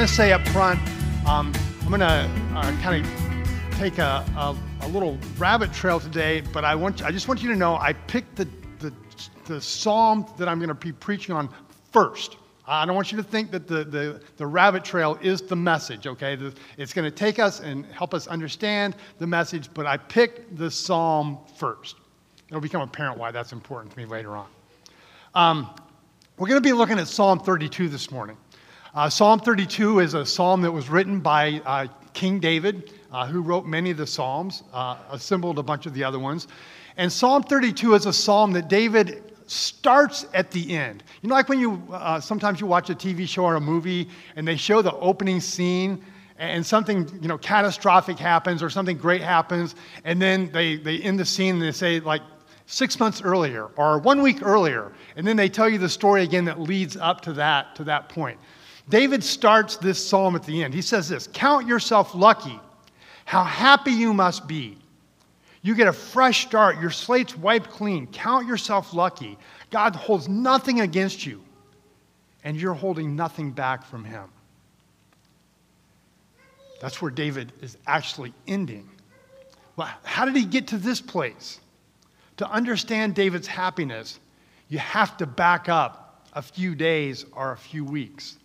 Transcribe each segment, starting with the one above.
want to say up front, um, I'm going to uh, kind of take a, a, a, little rabbit trail today, but I, want, I just want you to know I picked the, the, the psalm that I'm going to be preaching on first. I don't want you to think that the, the, the rabbit trail is the message, okay? It's going to take us and help us understand the message, but I picked the psalm first. It'll become apparent why that's important to me later on. Um, we're going to be looking at Psalm 32 this morning. Uh, psalm 32 is a psalm that was written by uh, King David, uh, who wrote many of the Psalms, uh, assembled a bunch of the other ones. And Psalm 32 is a psalm that David starts at the end. You know, like when you uh, sometimes you watch a TV show or a movie and they show the opening scene and something you know catastrophic happens or something great happens, and then they, they end the scene and they say like six months earlier or one week earlier, and then they tell you the story again that leads up to that to that point. David starts this psalm at the end. He says this Count yourself lucky, how happy you must be. You get a fresh start, your slate's wiped clean. Count yourself lucky. God holds nothing against you, and you're holding nothing back from Him. That's where David is actually ending. Well, how did he get to this place? To understand David's happiness, you have to back up a few days or a few weeks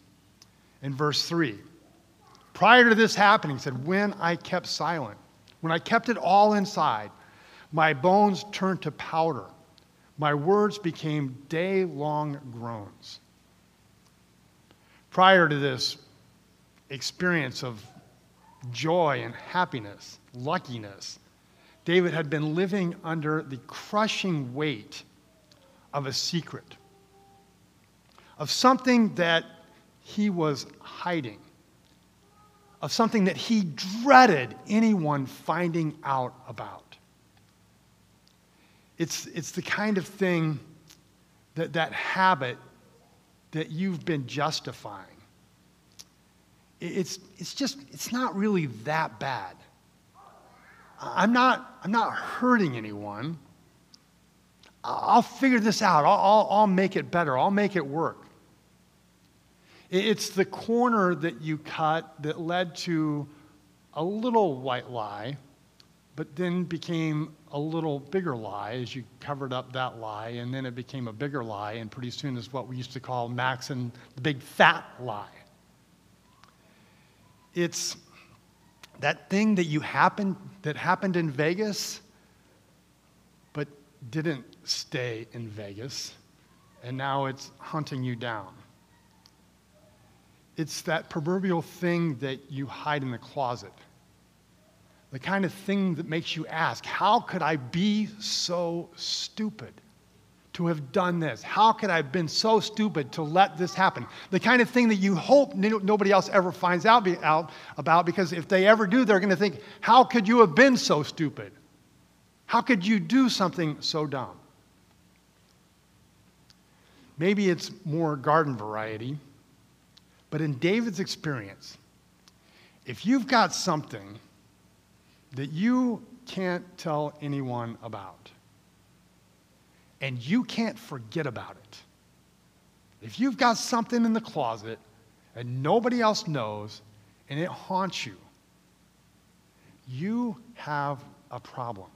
in verse 3. Prior to this happening, he said, When I kept silent, when I kept it all inside, my bones turned to powder. My words became day long groans. Prior to this experience of joy and happiness, luckiness, David had been living under the crushing weight of a secret, of something that he was hiding, of something that he dreaded anyone finding out about. It's, it's the kind of thing that that habit that you've been justifying. It's, it's just, it's not really that bad. I'm not, I'm not hurting anyone. I'll figure this out. I'll, I'll, I'll make it better. I'll make it work. It's the corner that you cut that led to a little white lie, but then became a little bigger lie as you covered up that lie, and then it became a bigger lie, and pretty soon is what we used to call Max and the big fat lie. It's that thing that you happened that happened in Vegas, but didn't stay in Vegas, and now it's hunting you down. It's that proverbial thing that you hide in the closet. The kind of thing that makes you ask, How could I be so stupid to have done this? How could I have been so stupid to let this happen? The kind of thing that you hope nobody else ever finds out, out about because if they ever do, they're going to think, How could you have been so stupid? How could you do something so dumb? Maybe it's more garden variety. But in David's experience, if you've got something that you can't tell anyone about, and you can't forget about it, if you've got something in the closet and nobody else knows and it haunts you, you have a problem.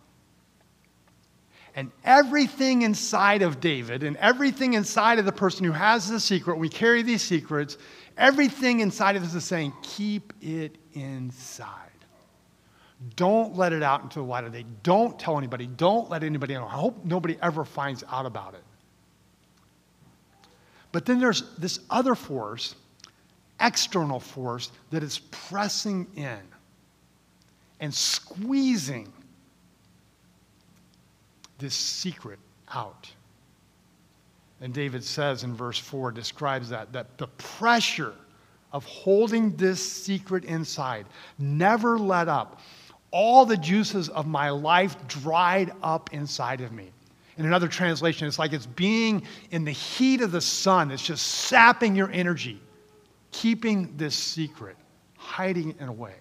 And everything inside of David and everything inside of the person who has the secret, we carry these secrets, Everything inside of us is saying, keep it inside. Don't let it out into the light of day. Don't tell anybody. Don't let anybody know. I hope nobody ever finds out about it. But then there's this other force, external force, that is pressing in and squeezing this secret out. And David says in verse 4, describes that, that the pressure of holding this secret inside never let up. All the juices of my life dried up inside of me. In another translation, it's like it's being in the heat of the sun. It's just sapping your energy, keeping this secret, hiding it away.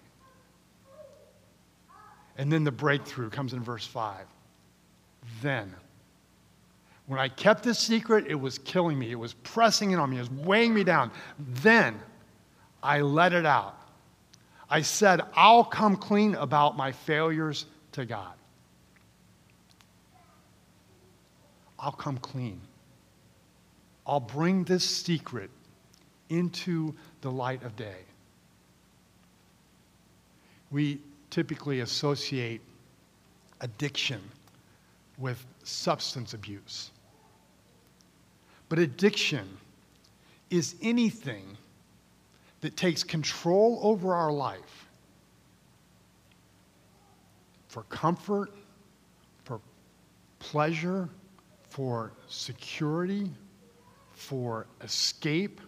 And then the breakthrough comes in verse 5. Then when I kept this secret, it was killing me. It was pressing in on me. It was weighing me down. Then I let it out. I said, I'll come clean about my failures to God. I'll come clean. I'll bring this secret into the light of day. We typically associate addiction with substance abuse. But addiction is anything that takes control over our life for comfort, for pleasure, for security, for escape,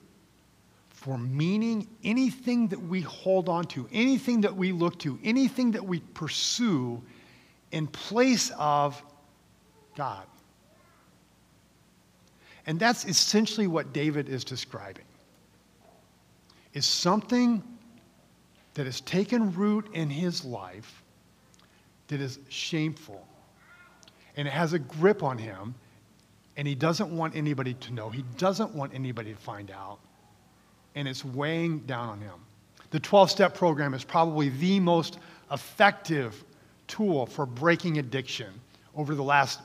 for meaning, anything that we hold on to, anything that we look to, anything that we pursue in place of God. And that's essentially what David is describing. Is something that has taken root in his life that is shameful. And it has a grip on him, and he doesn't want anybody to know. He doesn't want anybody to find out and it's weighing down on him. The 12 step program is probably the most effective tool for breaking addiction over the last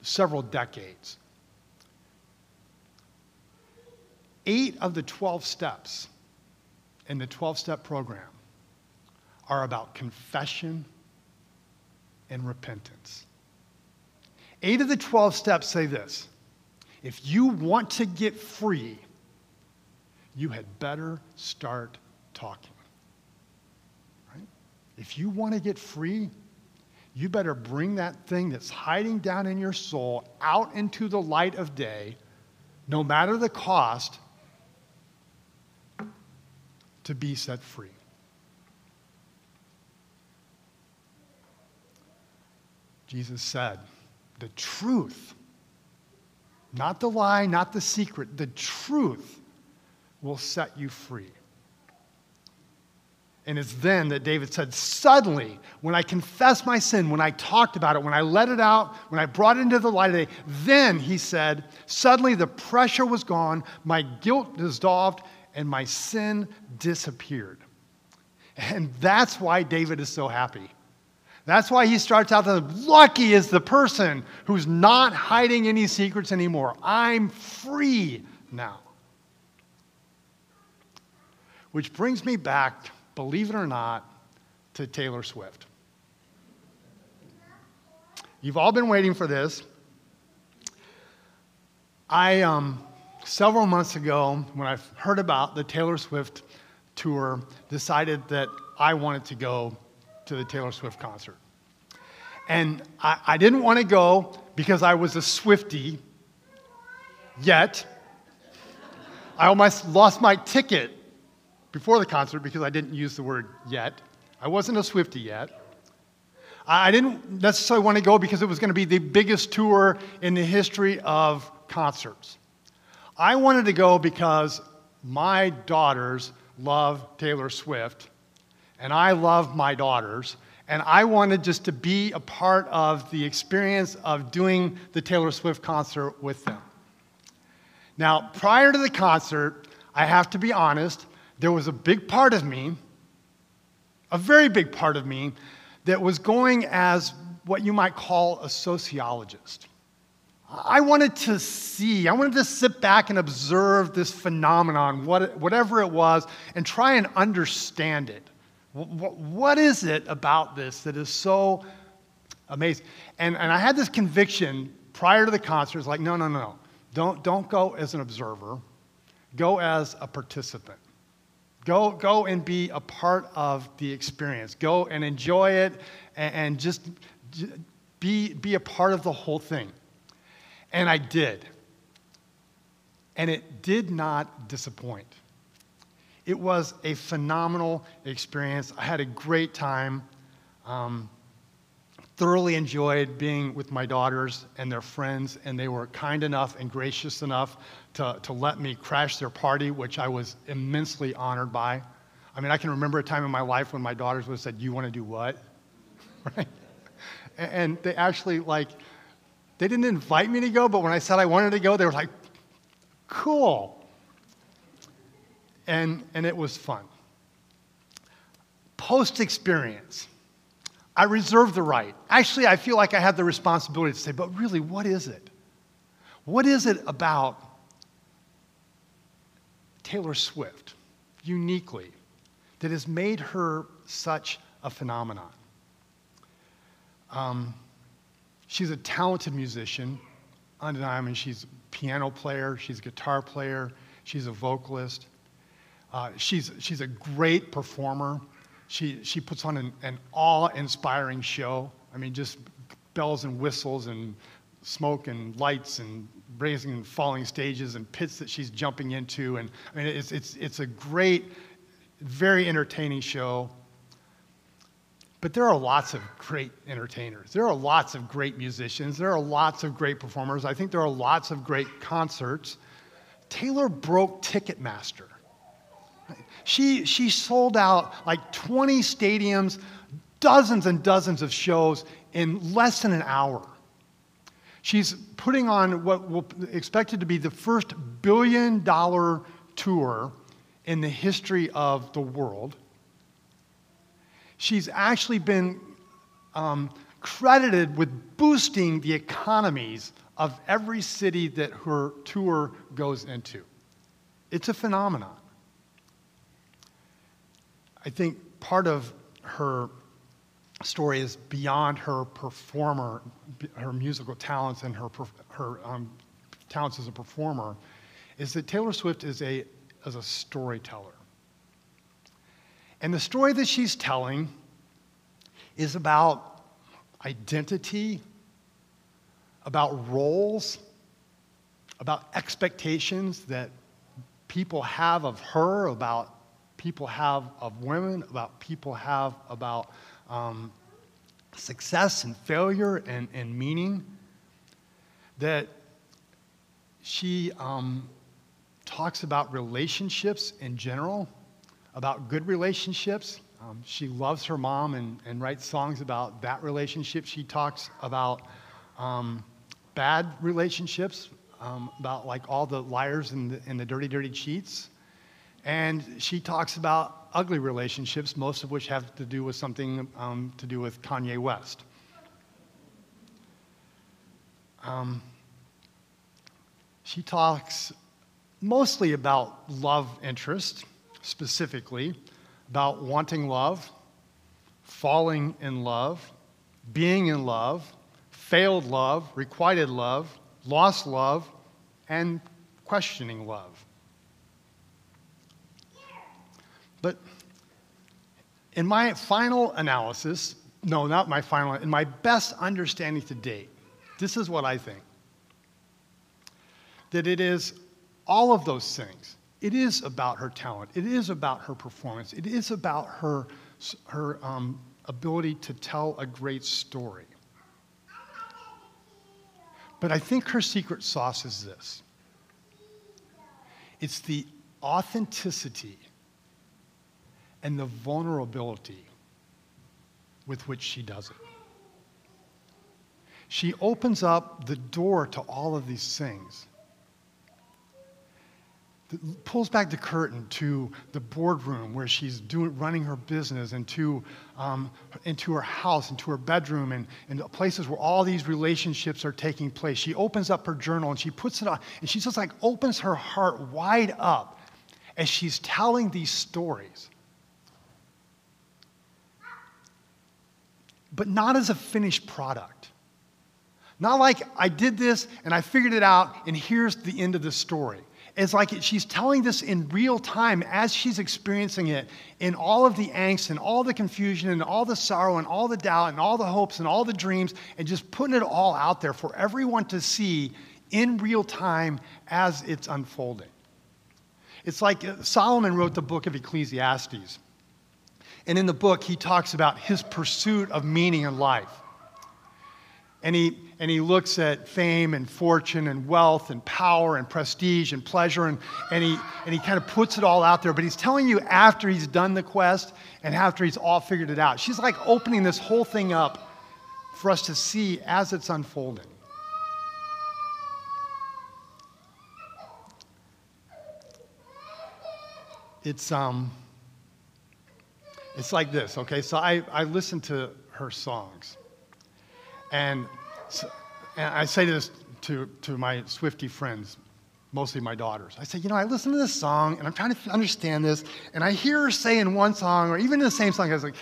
several decades. Eight of the 12 steps in the 12 step program are about confession and repentance. Eight of the 12 steps say this if you want to get free, you had better start talking. Right? If you want to get free, you better bring that thing that's hiding down in your soul out into the light of day, no matter the cost, to be set free. Jesus said, the truth, not the lie, not the secret, the truth will set you free. And it's then that David said, Suddenly, when I confessed my sin, when I talked about it, when I let it out, when I brought it into the light of day, then he said, Suddenly the pressure was gone, my guilt dissolved, and my sin disappeared. And that's why David is so happy. That's why he starts out the lucky is the person who's not hiding any secrets anymore. I'm free now. Which brings me back, believe it or not, to Taylor Swift. You've all been waiting for this. I, um, several months ago, when I heard about the Taylor Swift tour, decided that I wanted to go to the Taylor Swift concert. And I, I didn't want to go because I was a Swiftie yet. I almost lost my ticket before the concert because I didn't use the word yet. I wasn't a Swiftie yet. I didn't necessarily want to go because it was going to be the biggest tour in the history of concerts. I wanted to go because my daughters love Taylor Swift, and I love my daughters, and I wanted just to be a part of the experience of doing the Taylor Swift concert with them. Now, prior to the concert, I have to be honest, there was a big part of me, a very big part of me, that was going as what you might call a sociologist. I wanted to see, I wanted to sit back and observe this phenomenon, whatever it was, and try and understand it. What is it about this that is so amazing? And, and I had this conviction prior to the concert, it's like, no, no, no, don't, don't go as an observer, go as a participant. Go, go and be a part of the experience. Go and enjoy it and, and just be, be a part of the whole thing. And I did. And it did not disappoint. It was a phenomenal experience. I had a great time. Um, thoroughly enjoyed being with my daughters and their friends, and they were kind enough and gracious enough to, to let me crash their party, which I was immensely honored by. I mean, I can remember a time in my life when my daughters would have said, You want to do what? right? And they actually, like, they didn't invite me to go, but when I said I wanted to go, they were like, Cool. and, and it was fun. Post experience, I reserve the right. Actually, I feel like I have the responsibility to say, but really, what is it? What is it about Taylor Swift, uniquely, that has made her such a phenomenon? Um, she's a talented musician, undeniably. She's a piano player, she's a guitar player, she's a vocalist. Uh, she's, she's a great performer. She, she puts on an, an awe inspiring show. I mean, just bells and whistles and smoke and lights and raising and falling stages and pits that she's jumping into. And I mean, it's, it's, it's a great, very entertaining show. But there are lots of great entertainers. There are lots of great musicians. There are lots of great performers. I think there are lots of great concerts. Taylor broke Ticketmaster. She, she sold out like 20 stadiums, dozens and dozens of shows in less than an hour. She's putting on what will expected to be the first billion dollar tour in the history of the world. She's actually been um, credited with boosting the economies of every city that her tour goes into. It's a phenomenon. I think part of her story is beyond her performer, her musical talents and her, her um, talents as a performer, is that Taylor Swift is a, is a storyteller. And the story that she's telling is about identity, about roles, about expectations that people have of her, about people have of women, about people have about um, success and failure and, and meaning. That she um, talks about relationships in general, about good relationships. Um, she loves her mom and, and writes songs about that relationship. She talks about um, bad relationships, um, about like all the liars and the, and the dirty, dirty cheats. And she talks about ugly relationships, most of which have to do with something um, to do with Kanye West. Um, she talks mostly about love interest, specifically, about wanting love, falling in love, being in love, failed love, requited love, lost love, and questioning love. But in my final analysis, no, not my final, in my best understanding to date, this is what I think that it is all of those things. It is about her talent, it is about her performance, it is about her, her um, ability to tell a great story. But I think her secret sauce is this it's the authenticity and the vulnerability with which she does it. She opens up the door to all of these things. Pulls back the curtain to the boardroom where she's doing, running her business, and to, um, into her house, into her bedroom, and, and places where all these relationships are taking place. She opens up her journal and she puts it on, and she just like opens her heart wide up as she's telling these stories. but not as a finished product. Not like I did this and I figured it out and here's the end of the story. It's like she's telling this in real time as she's experiencing it in all of the angst and all the confusion and all the sorrow and all the doubt and all the hopes and all the dreams and just putting it all out there for everyone to see in real time as it's unfolding. It's like Solomon wrote the book of Ecclesiastes. And in the book, he talks about his pursuit of meaning in life. And he, and he looks at fame and fortune and wealth and power and prestige and pleasure, and, and, he, and he kind of puts it all out there. But he's telling you after he's done the quest and after he's all figured it out. She's like opening this whole thing up for us to see as it's unfolding. it's um, it's like this. Okay, so I I listen to her songs, and, and I say this to to my Swifty friends, mostly my daughters. I say, you know, I listen to this song and I'm trying to understand this, and I hear her say in one song, or even in the same song, I was like,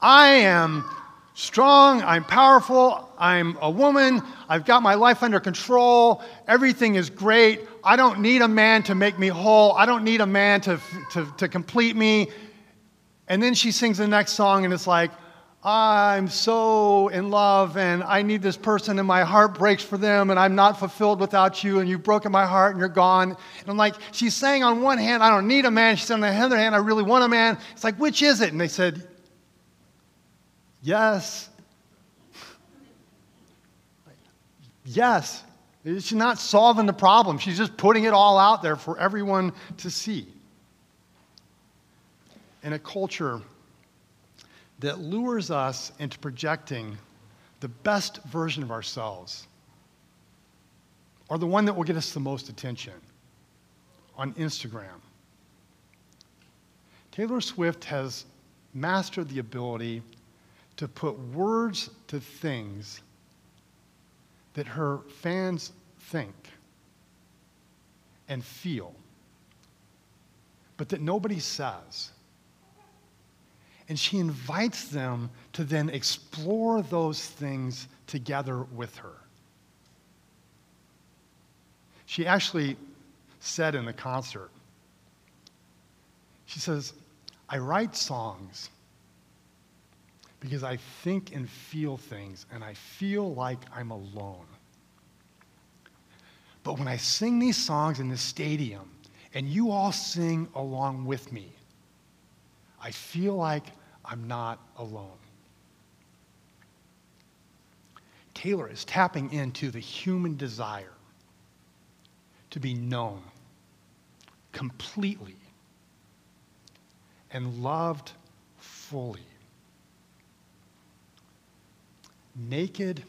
I am strong, I'm powerful, I'm a woman, I've got my life under control, everything is great. I don't need a man to make me whole, I don't need a man to, to, to complete me. And then she sings the next song, and it's like, I'm so in love and I need this person and my heart breaks for them and I'm not fulfilled without you and you've broken my heart and you're gone. And I'm like, she's saying on one hand, I don't need a man. She's saying on the other hand, I really want a man. It's like, which is it? And they said, yes. yes. She's not solving the problem. She's just putting it all out there for everyone to see. In a culture that lures us into projecting the best version of ourselves or the one that will get us the most attention on Instagram. Taylor Swift has mastered the ability to put words to things that her fans think and feel, but that nobody says. And she invites them to then explore those things together with her. She actually said in the concert, she says, I write songs because I think and feel things, and I feel like I'm alone. But when I sing these songs in the stadium, and you all sing along with me, I feel like I'm not alone. Taylor is tapping into the human desire to be known completely and loved fully. Naked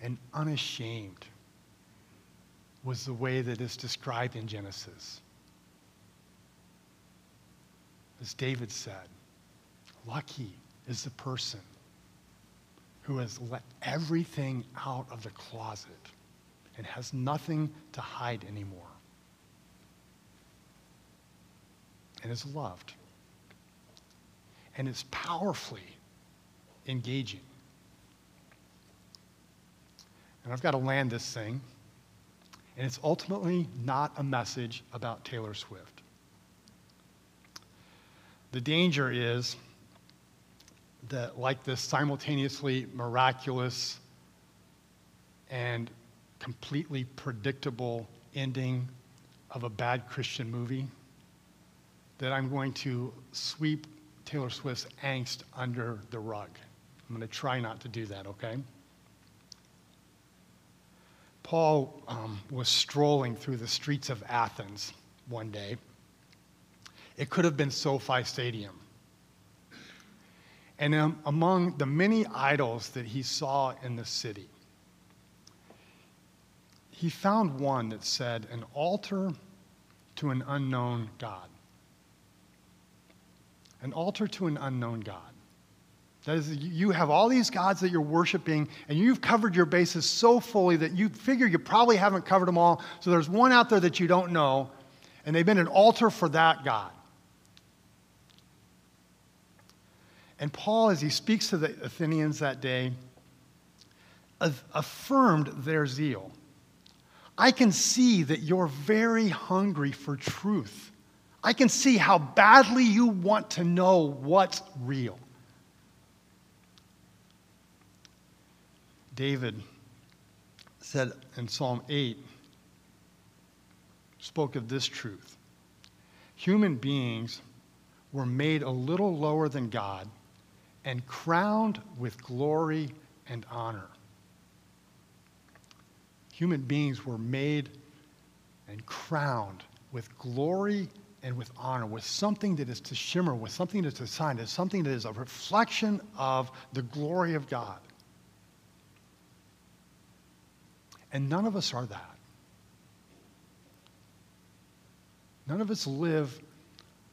and unashamed was the way that is described in Genesis. As David said, Lucky is the person who has let everything out of the closet and has nothing to hide anymore and is loved and is powerfully engaging. And I've got to land this thing, and it's ultimately not a message about Taylor Swift. The danger is that, like this simultaneously miraculous and completely predictable ending of a bad Christian movie, that I'm going to sweep Taylor Swift's angst under the rug. I'm going to try not to do that, okay? Paul um, was strolling through the streets of Athens one day. It could have been SoFi Stadium. And among the many idols that he saw in the city, he found one that said, An altar to an unknown God. An altar to an unknown God. That is, you have all these gods that you're worshiping, and you've covered your bases so fully that you figure you probably haven't covered them all. So there's one out there that you don't know, and they've been an altar for that God. And Paul, as he speaks to the Athenians that day, affirmed their zeal. I can see that you're very hungry for truth. I can see how badly you want to know what's real. David said in Psalm 8, spoke of this truth. Human beings were made a little lower than God and crowned with glory and honor. Human beings were made and crowned with glory and with honor, with something that is to shimmer, with something that is to shine, as something that is a reflection of the glory of God. And none of us are that. None of us live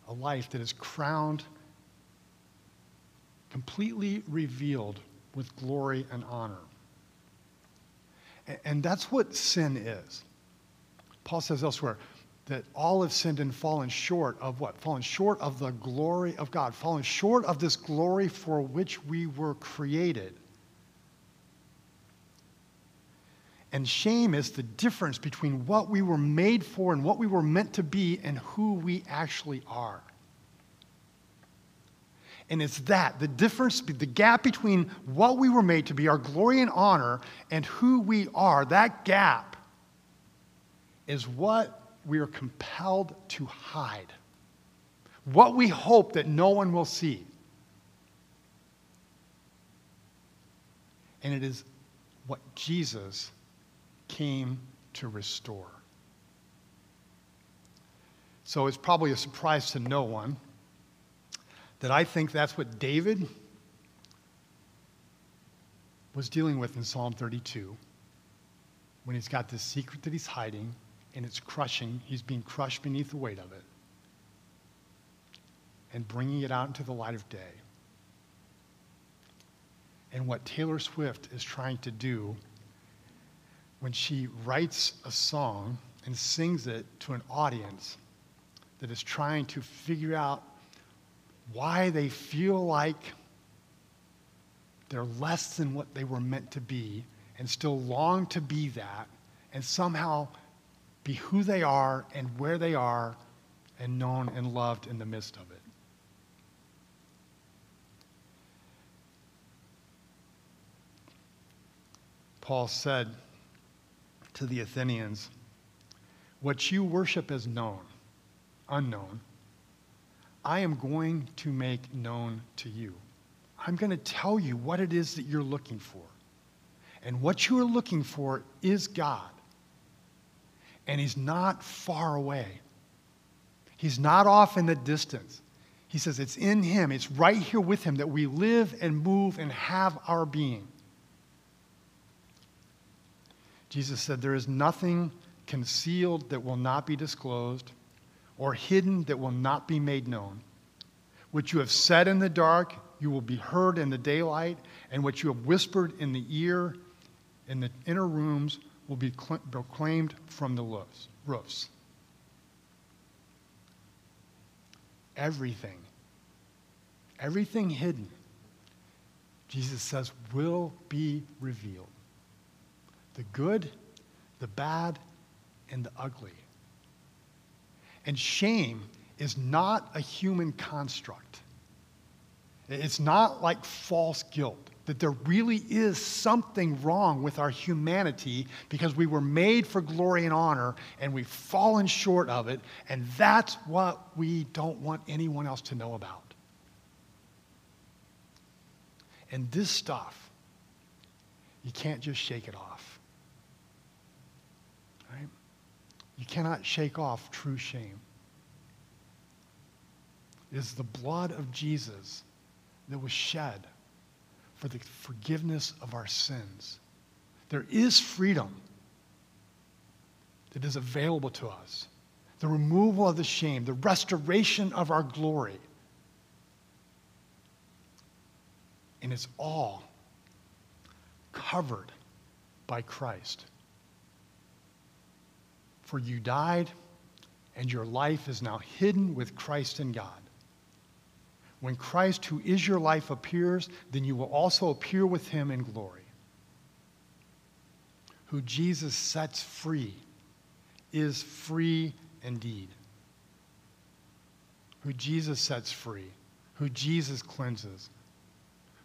a life that is crowned, completely revealed with glory and honor. And that's what sin is. Paul says elsewhere that all have sinned and fallen short of what? Fallen short of the glory of God, fallen short of this glory for which we were created. And shame is the difference between what we were made for and what we were meant to be and who we actually are. And it's that, the difference, the gap between what we were made to be, our glory and honor, and who we are, that gap is what we are compelled to hide. What we hope that no one will see. And it is what Jesus came to restore. So it's probably a surprise to no one that I think that's what David was dealing with in Psalm 32 when he's got this secret that he's hiding and it's crushing, he's being crushed beneath the weight of it and bringing it out into the light of day. And what Taylor Swift is trying to do when she writes a song and sings it to an audience that is trying to figure out why they feel like they're less than what they were meant to be and still long to be that and somehow be who they are and where they are and known and loved in the midst of it. Paul said to the Athenians, What you worship is known, unknown, I am going to make known to you. I'm going to tell you what it is that you're looking for. And what you are looking for is God. And He's not far away, He's not off in the distance. He says it's in Him, it's right here with Him that we live and move and have our being. Jesus said, There is nothing concealed that will not be disclosed or hidden that will not be made known. What you have said in the dark, you will be heard in the daylight, and what you have whispered in the ear, in the inner rooms, will be proclaimed from the roofs. Everything, everything hidden, Jesus says, will be revealed. The good, the bad, and the ugly. And shame is not a human construct. It's not like false guilt, that there really is something wrong with our humanity because we were made for glory and honor and we've fallen short of it, and that's what we don't want anyone else to know about. And this stuff, you can't just shake it off. You cannot shake off true shame. It is the blood of Jesus that was shed for the forgiveness of our sins. There is freedom that is available to us the removal of the shame, the restoration of our glory. And it's all covered by Christ. For you died, and your life is now hidden with Christ in God. When Christ, who is your life, appears, then you will also appear with him in glory. Who Jesus sets free is free indeed. Who Jesus sets free, who Jesus cleanses,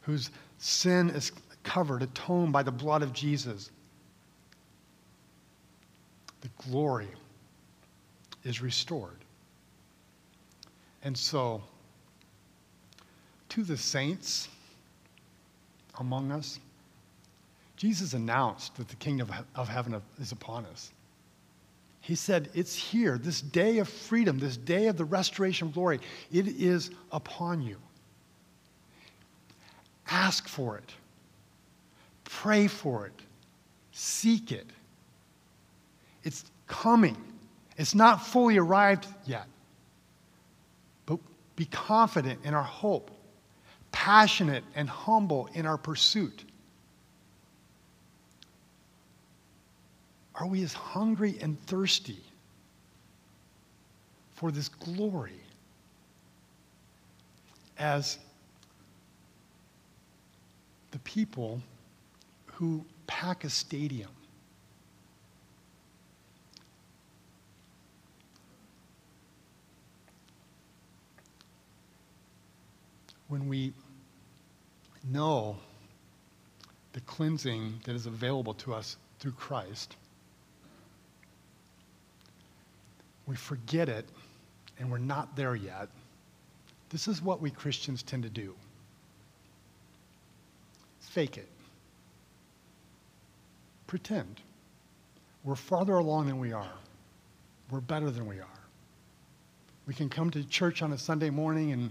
whose sin is covered, atoned by the blood of Jesus, the glory is restored. And so, to the saints among us, Jesus announced that the kingdom of heaven is upon us. He said, It's here, this day of freedom, this day of the restoration of glory, it is upon you. Ask for it, pray for it, seek it. It's coming. It's not fully arrived yet. But be confident in our hope, passionate and humble in our pursuit. Are we as hungry and thirsty for this glory as the people who pack a stadium? When we know the cleansing that is available to us through Christ, we forget it and we're not there yet. This is what we Christians tend to do fake it, pretend. We're farther along than we are, we're better than we are. We can come to church on a Sunday morning and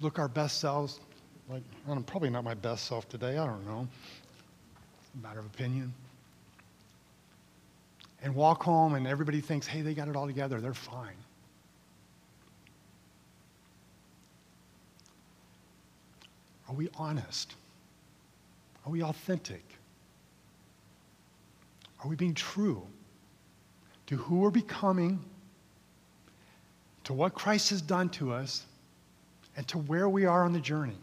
look our best selves. Like, I'm probably not my best self today, I don't know. Matter of opinion and walk home and everybody thinks, hey, they got it all together. They're fine. Are we honest? Are we authentic? Are we being true to who we're becoming, to what Christ has done to us, and to where we are on the journey?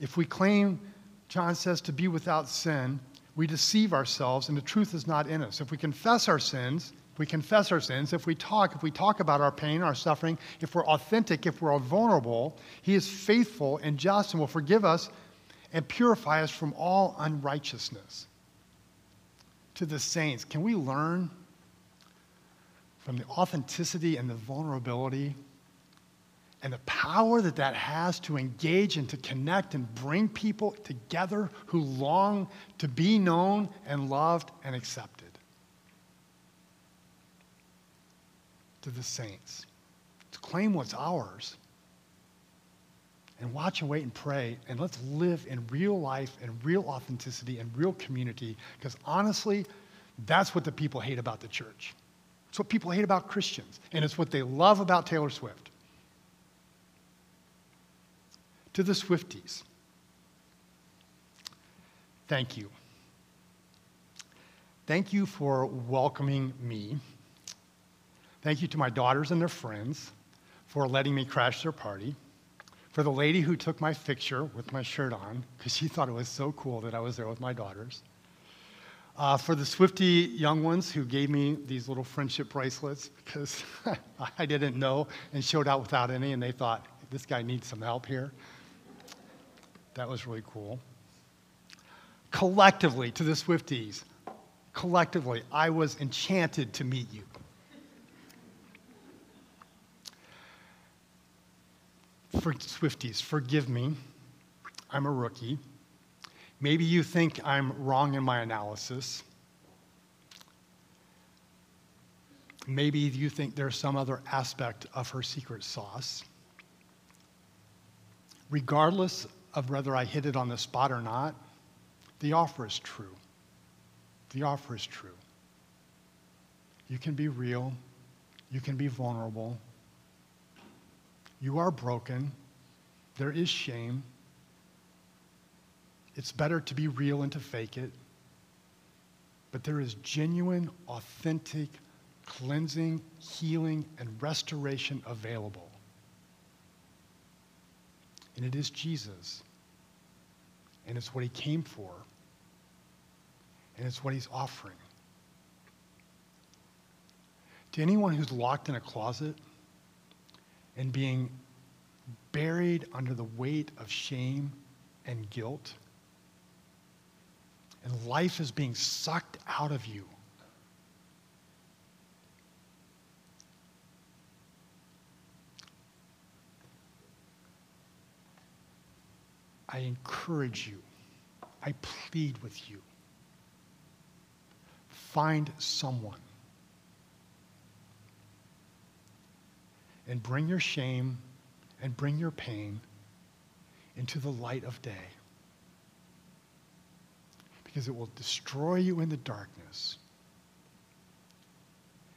If we claim, John says, to be without sin, we deceive ourselves and the truth is not in us. If we confess our sins, if we confess our sins, if we talk, if we talk about our pain, our suffering, if we're authentic, if we're vulnerable, He is faithful and just and will forgive us and purify us from all unrighteousness. To the saints, can we learn from the authenticity and the vulnerability and the power that that has to engage and to connect and bring people together who long to be known and loved and accepted. To the saints, to claim what's ours and watch and wait and pray and let's live in real life and real authenticity and real community because honestly, that's what the people hate about the church. It's what people hate about Christians, and it's what they love about Taylor Swift. To the Swifties. Thank you. Thank you for welcoming me. Thank you to my daughters and their friends for letting me crash their party. For the lady who took my picture with my shirt on, because she thought it was so cool that I was there with my daughters. Uh, for the Swifty young ones who gave me these little friendship bracelets because I didn't know and showed out without any, and they thought, this guy needs some help here. That was really cool. Collectively, to the Swifties, collectively, I was enchanted to meet you. For Swifties, forgive me. I'm a rookie. Maybe you think I'm wrong in my analysis. Maybe you think there's some other aspect of her secret sauce. Regardless of whether I hit it on the spot or not, the offer is true. The offer is true. You can be real. You can be vulnerable. You are broken. There is shame. It's better to be real and to fake it. But there is genuine, authentic cleansing, healing, and restoration available. And it is Jesus. And it's what he came for. And it's what he's offering. To anyone who's locked in a closet and being buried under the weight of shame and guilt, and life is being sucked out of you I encourage you, I plead with you. Find someone and bring your shame and bring your pain into the light of day. Because it will destroy you in the darkness.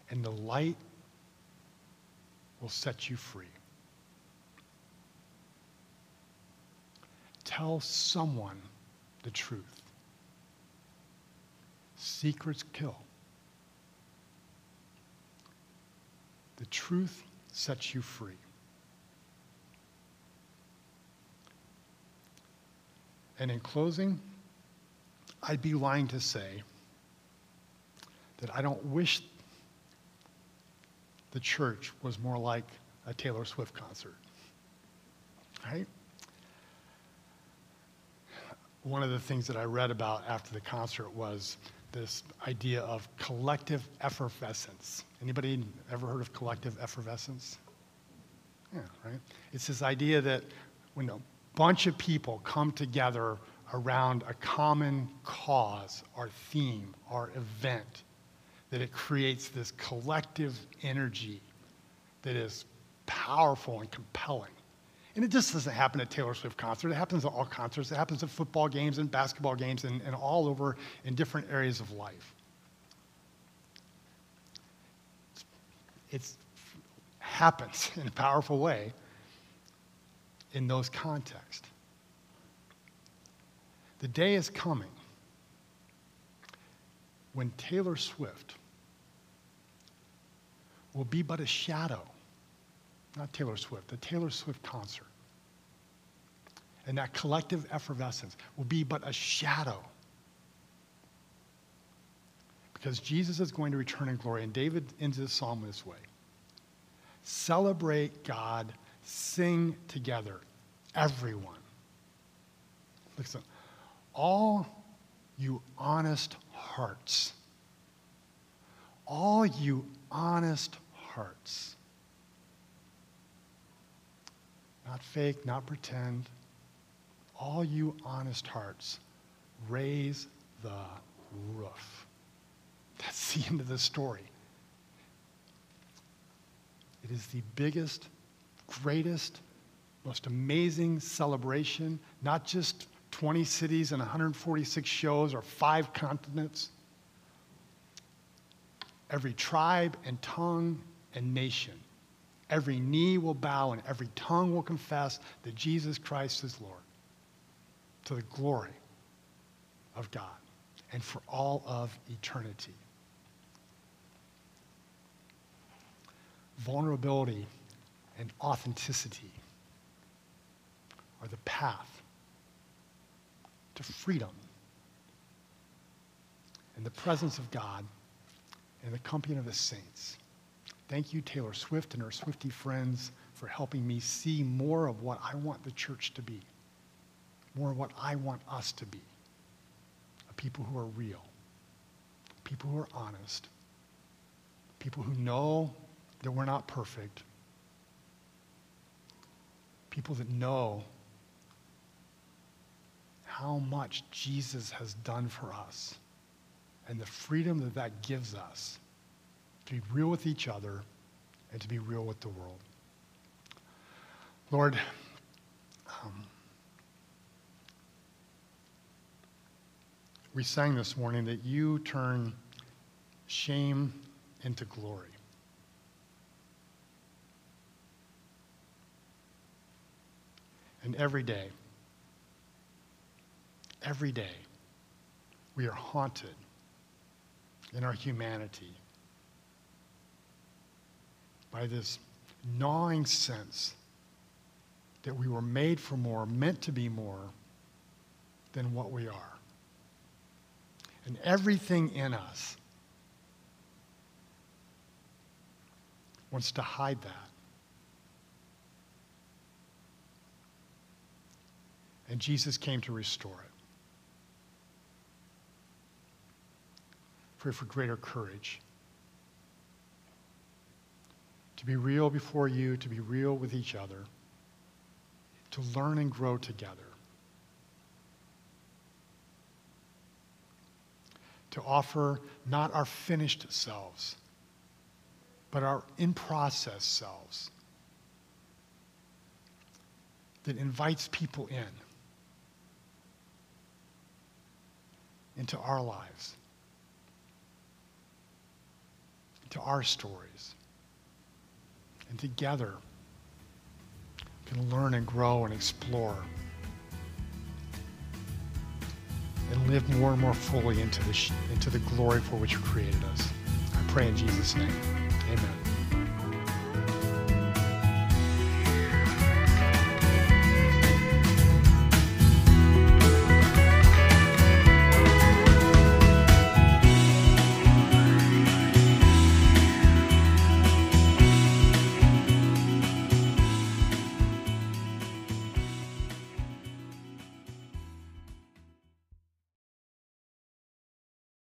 And the light will set you free. Tell someone the truth. Secrets kill. The truth sets you free. And in closing, I'd be lying to say that I don't wish the church was more like a Taylor Swift concert. Right? One of the things that I read about after the concert was this idea of collective effervescence. Anybody ever heard of collective effervescence? Yeah, right? It's this idea that when a bunch of people come together around a common cause, our theme, our event, that it creates this collective energy that is powerful and compelling. And it just doesn't happen at Taylor Swift concert. It happens at all concerts. It happens at football games and basketball games and, and all over in different areas of life. It happens in a powerful way in those contexts. The day is coming when Taylor Swift will be but a shadow not Taylor Swift, the Taylor Swift concert. And that collective effervescence will be but a shadow. Because Jesus is going to return in glory. And David ends his psalm this way Celebrate God, sing together, everyone. Listen, all you honest hearts, all you honest hearts not fake, not pretend. All you honest hearts, raise the roof. That's the end of the story. It is the biggest, greatest, most amazing celebration, not just 20 cities and 146 shows or five continents. Every tribe and tongue and nation Every knee will bow and every tongue will confess that Jesus Christ is Lord to the glory of God and for all of eternity. Vulnerability and authenticity are the path to freedom in the presence of God and the company of the saints. Thank you, Taylor Swift and her Swifty friends, for helping me see more of what I want the church to be, more of what I want us to be. A people who are real, people who are honest, people who know that we're not perfect, people that know how much Jesus has done for us and the freedom that that gives us to be real with each other, and to be real with the world. Lord, um, we sang this morning that you turn shame into glory. And every day, every day, we are haunted in our humanity by this gnawing sense that we were made for more, meant to be more than what we are. And everything in us wants to hide that. And Jesus came to restore it. Pray for greater courage to be real before you, to be real with each other, to learn and grow together, to offer not our finished selves, but our in process selves that invites people in into our lives, into our stories and together, we can learn and grow and explore and live more and more fully into the, into the glory for which you created us. I pray in Jesus' name. Amen.